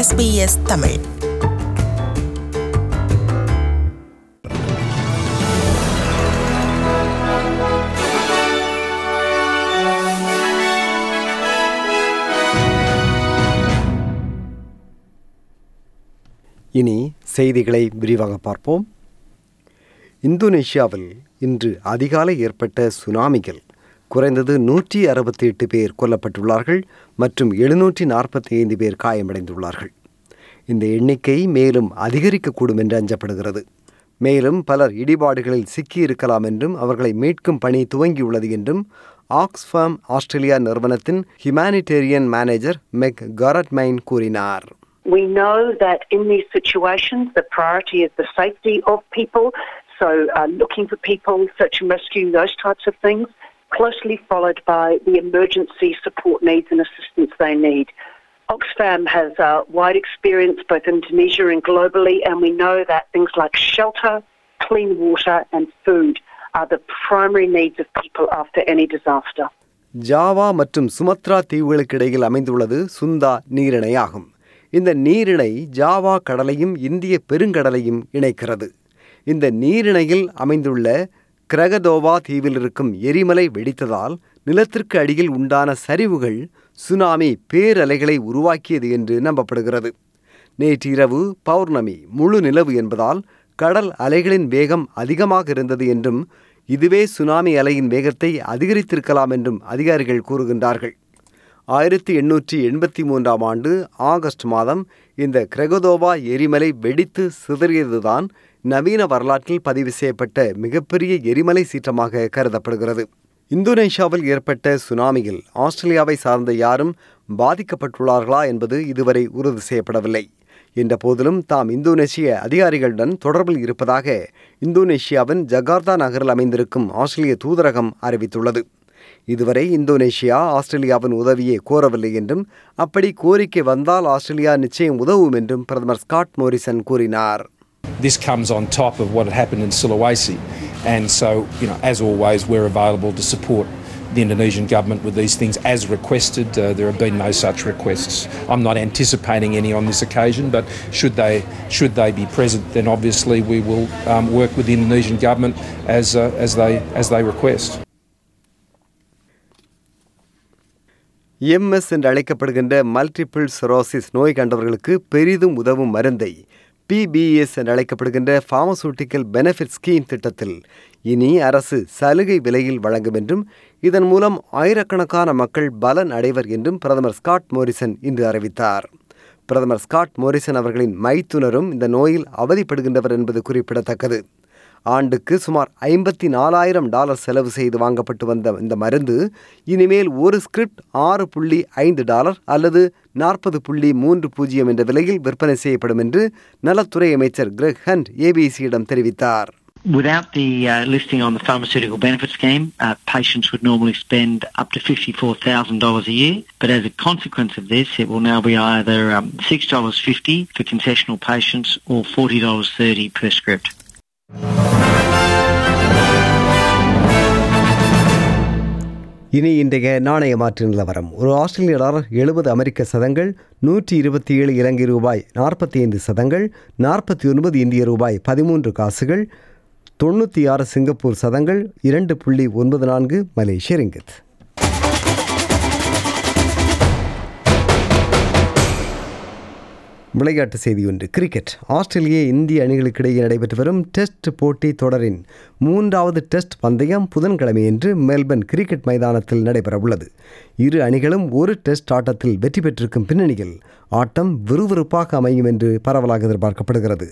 SBS Tamil. இனி செய்திகளை விரிவாக பார்ப்போம். இந்தோனேஷியாவில் இன்று அதிகாலை ஏற்பட்ட சுனாமிகள் குறைந்தது நூற்றி அறுபத்தி எட்டு பேர் கொல்லப்பட்டுள்ளார்கள் மற்றும் எழுநூற்றி நாற்பத்தி ஐந்து பேர் காயமடைந்துள்ளார்கள். இந்த எண்ணிக்கை மேலும் அதிகரிக்கக்கூடும் என்று அஞ்சப்படுகிறது. மேலும் பலர் இடிபாடுகளில் சிக்கியிருக்கலாம் என்றும் அவர்களை மீட்கும் பணி துவங்கியுள்ளது என்றும் ஆக்ஸ்ஃபார்ம் ஆஸ்திரேலியா நிறுவனத்தின் ஹியூமானிடேரியன் மேனேஜர் மெக் கரட்மைன் கூறினார். We know that in these situations, the priority is the safety of people. So, uh, looking for people, search and rescue, those types of things, closely followed by the emergency support needs and assistance they need. Oxfam has uh, wide experience both in Indonesia and globally, and we know that things like shelter, clean water, and food are the primary needs of people after any disaster. Java மற்றும் Sumatra தீவுகளுக்கு இடையில் அமைந்துள்ளது சுந்தா நீரிணை ஆகும் இந்த நீரிணை Java கடலையும் இந்திய பெருங்கடலையும் இணைக்கிறது இந்த நீரிணையில் அமைந்துள்ள கிரகதோவா தீவில் இருக்கும் எரிமலை வெடித்ததால் நிலத்திற்கு அடியில் உண்டான சரிவுகள் சுனாமி பேரலைகளை உருவாக்கியது என்று நம்பப்படுகிறது. நேற்றிரவு பௌர்ணமி முழு நிலவு என்பதால் கடல் அலைகளின் வேகம் அதிகமாக இருந்தது என்றும் இதுவே சுனாமி அலையின் வேகத்தை அதிகரித்திருக்கலாம் என்றும் அதிகாரிகள் கூறுகின்றார்கள். ஆயிரத்தி எண்ணூற்றி எண்பத்தி மூன்றாம் ஆண்டு ஆகஸ்ட் மாதம் இந்த கிரகதோவா எரிமலை வெடித்து சிதறியதுதான் நவீன வரலாற்றில் பதிவு செய்யப்பட்ட மிகப்பெரிய எரிமலை சீற்றமாக கருதப்படுகிறது. இந்தோனேஷியாவில் ஏற்பட்ட சுனாமியில் ஆஸ்திரேலியாவை சார்ந்த யாரும் பாதிக்கப்பட்டுள்ளார்களா என்பது இதுவரை உறுதி செய்யப்படவில்லை. என்ற போதிலும் தாம் இந்தோனேஷிய அதிகாரிகளுடன் தொடர்பில் இருப்பதாக இந்தோனேஷியாவின் ஜகார்த்தா நகரில் அமைந்திருக்கும் ஆஸ்திரேலிய தூதரகம் அறிவித்துள்ளது. இதுவரை இந்தோனேஷியா ஆஸ்திரேலியாவின் உதவியை கோரவில்லை என்றும் அப்படி கோரிக்கை வந்தால் ஆஸ்திரேலியா நிச்சயம் உதவும் என்றும் பிரதமர் ஸ்காட் மோரிசன் கூறினார் This comes on top of what had happened in Sulawesi. And so, you know, as always, we're available to support the Indonesian government with these things as requested. Uh, there have been no such requests. I'm not anticipating any on this occasion, but should they should they be present, then obviously we will um, work with the Indonesian government as uh, as they as they request. MS என்று அழைக்கப்படுகின்ற multiple cirrhosis நோய் கண்டவர்களுக்கு பெரிதும் உதவும் மருந்தை PBS என்று அழைக்கப்படுகின்ற pharmaceutical benefit scheme திட்டத்தில் இனி அரசு சலுகை விலையில் வழங்கும் என்றும் இதன் மூலம் ஆயிரக்கணக்கான மக்கள் பலன் அடைவர் என்றும் பிரதமர் ஸ்காட் மோரிசன் இன்று அறிவித்தார். பிரதமர் ஸ்காட் மோரிசன் அவர்களின் மைத்துனரும் இந்த நோயில் அவதிப்படுகின்றவர் என்பது குறிப்பிடத்தக்கது. ஆண்டுக்கு சுமார் ஐம்பத்தி நாலாயிரம் டாலர் செலவு செய்து வாங்கப்பட்டு வந்த இந்த மருந்து இனிமேல் ஒரு ஸ்கிரிப்ட் ஆறு புள்ளி ஐந்து டாலர் அல்லது நாற்பது புள்ளி மூன்று பூஜ்ஜியம் என்ற விலையில் விற்பனை செய்யப்படும் என்று நலத்துறை அமைச்சர் கிரெக் ஹண்ட் ஏபிசியிடம் தெரிவித்தார் Without the uh, listing on the pharmaceutical benefit scheme, uh, patients would normally spend up to $54,000 a year. But as a consequence of this, it will now be either um, $6.50 for concessional patients or $40.30 per script. இனி இன்றைய நாணய மாற்று நிலவரம். ஒரு ஆஸ்திரேலிய dollar எழுபது அமெரிக்க சதங்கள் நூற்றி இருபத்தி ஏழு இலங்கை ரூபாய் நாற்பத்தி ஐந்து சதங்கள் நாற்பத்தி ஒன்பது இந்திய ரூபாய் பதிமூன்று காசுகள் தொண்ணூற்றி ஆறு சிங்கப்பூர் சதங்கள் இரண்டு புள்ளி ஒன்பது நான்கு மலேசிய ரிங்கத். விளையாட்டு செய்தி ஒன்று கிரிக்கெட் ஆஸ்திரேலிய இந்திய அணிகளுக்கிடையே நடைபெற்று வரும் டெஸ்ட் போட்டி தொடரின் மூன்றாவது டெஸ்ட் பந்தயம் புதன்கிழமையன்று மெல்பர்ன் கிரிக்கெட் மைதானத்தில் நடைபெறவுள்ளது. இரு அணிகளும் ஒரு டெஸ்ட் ஆட்டத்தில் வெற்றி பெற்றிருக்கும் பின்னணியில் ஆட்டம் விறுவிறுப்பாக அமையும் என்று பரவலாக எதிர்பார்க்கப்படுகிறது.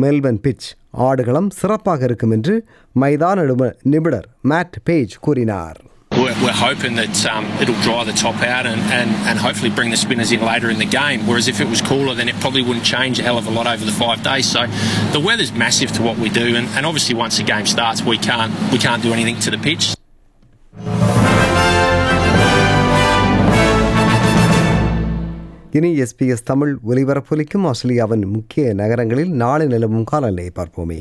மெல்பர்ன் பிட்ச் ஆடுகளம் சிறப்பாக இருக்கும் என்று மைதான நிபுணர் மேட் பேஜ் கூறினார். We're, we're hoping that um, it'll dry the top out and, and, and hopefully bring the spinners in later in the game. Whereas if it was cooler, then it probably wouldn't change a hell of a lot over the five days. So the weather's massive to what we do, and, and obviously once the game starts, we can't we can't do anything to the pitch. இனி SBS Tamil ஒலிபரப்பொலிக்கும் ஆஸ்திரேலியாவின் முக்கிய நகரங்களில் நாளை நிலவும் காலநிலையை பார்ப்போமே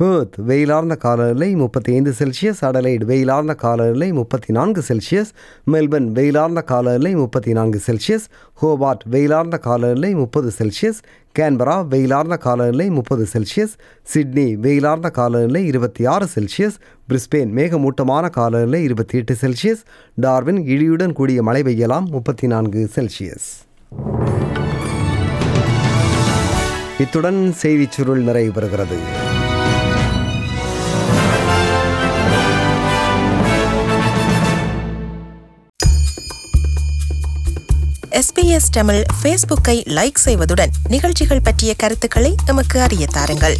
birth வெயிலார்ந்த காலநிலை முப்பத்தி ஐந்து செல்சியஸ் அடலைட் வெயிலார்ந்த காலநிலை முப்பத்தி நான்கு செல்சியஸ் மெல்பர்ன் வெயிலார்ந்த காலநிலை முப்பத்தி நான்கு செல்சியஸ் ஹோபார்ட் வெயிலார்ந்த காலநிலை முப்பது செல்சியஸ் கேன்பரா வெயிலார்ந்த காலநிலை முப்பது செல்சியஸ் சிட்னி வெயிலார்ந்த காலநிலை இருபத்தி ஆறு செல்சியஸ் பிரிஸ்பேன் மேகமூட்டமான காலநிலை இருபத்தி எட்டு செல்சியஸ் டார்வின் இடியுடன் கூடிய மழை பெய்யலாம் முப்பத்தி நான்கு செல்சியஸ் இத்துடன் செய்திச் சுருள் நிறைவு பெறுகிறது. எஸ்பிஎஸ் தமிழ் ஃபேஸ்புக்கை லைக் செய்வதுடன் நிகழ்ச்சிகள் பற்றிய கருத்துக்களை நமக்கு அறிய தாருங்கள்.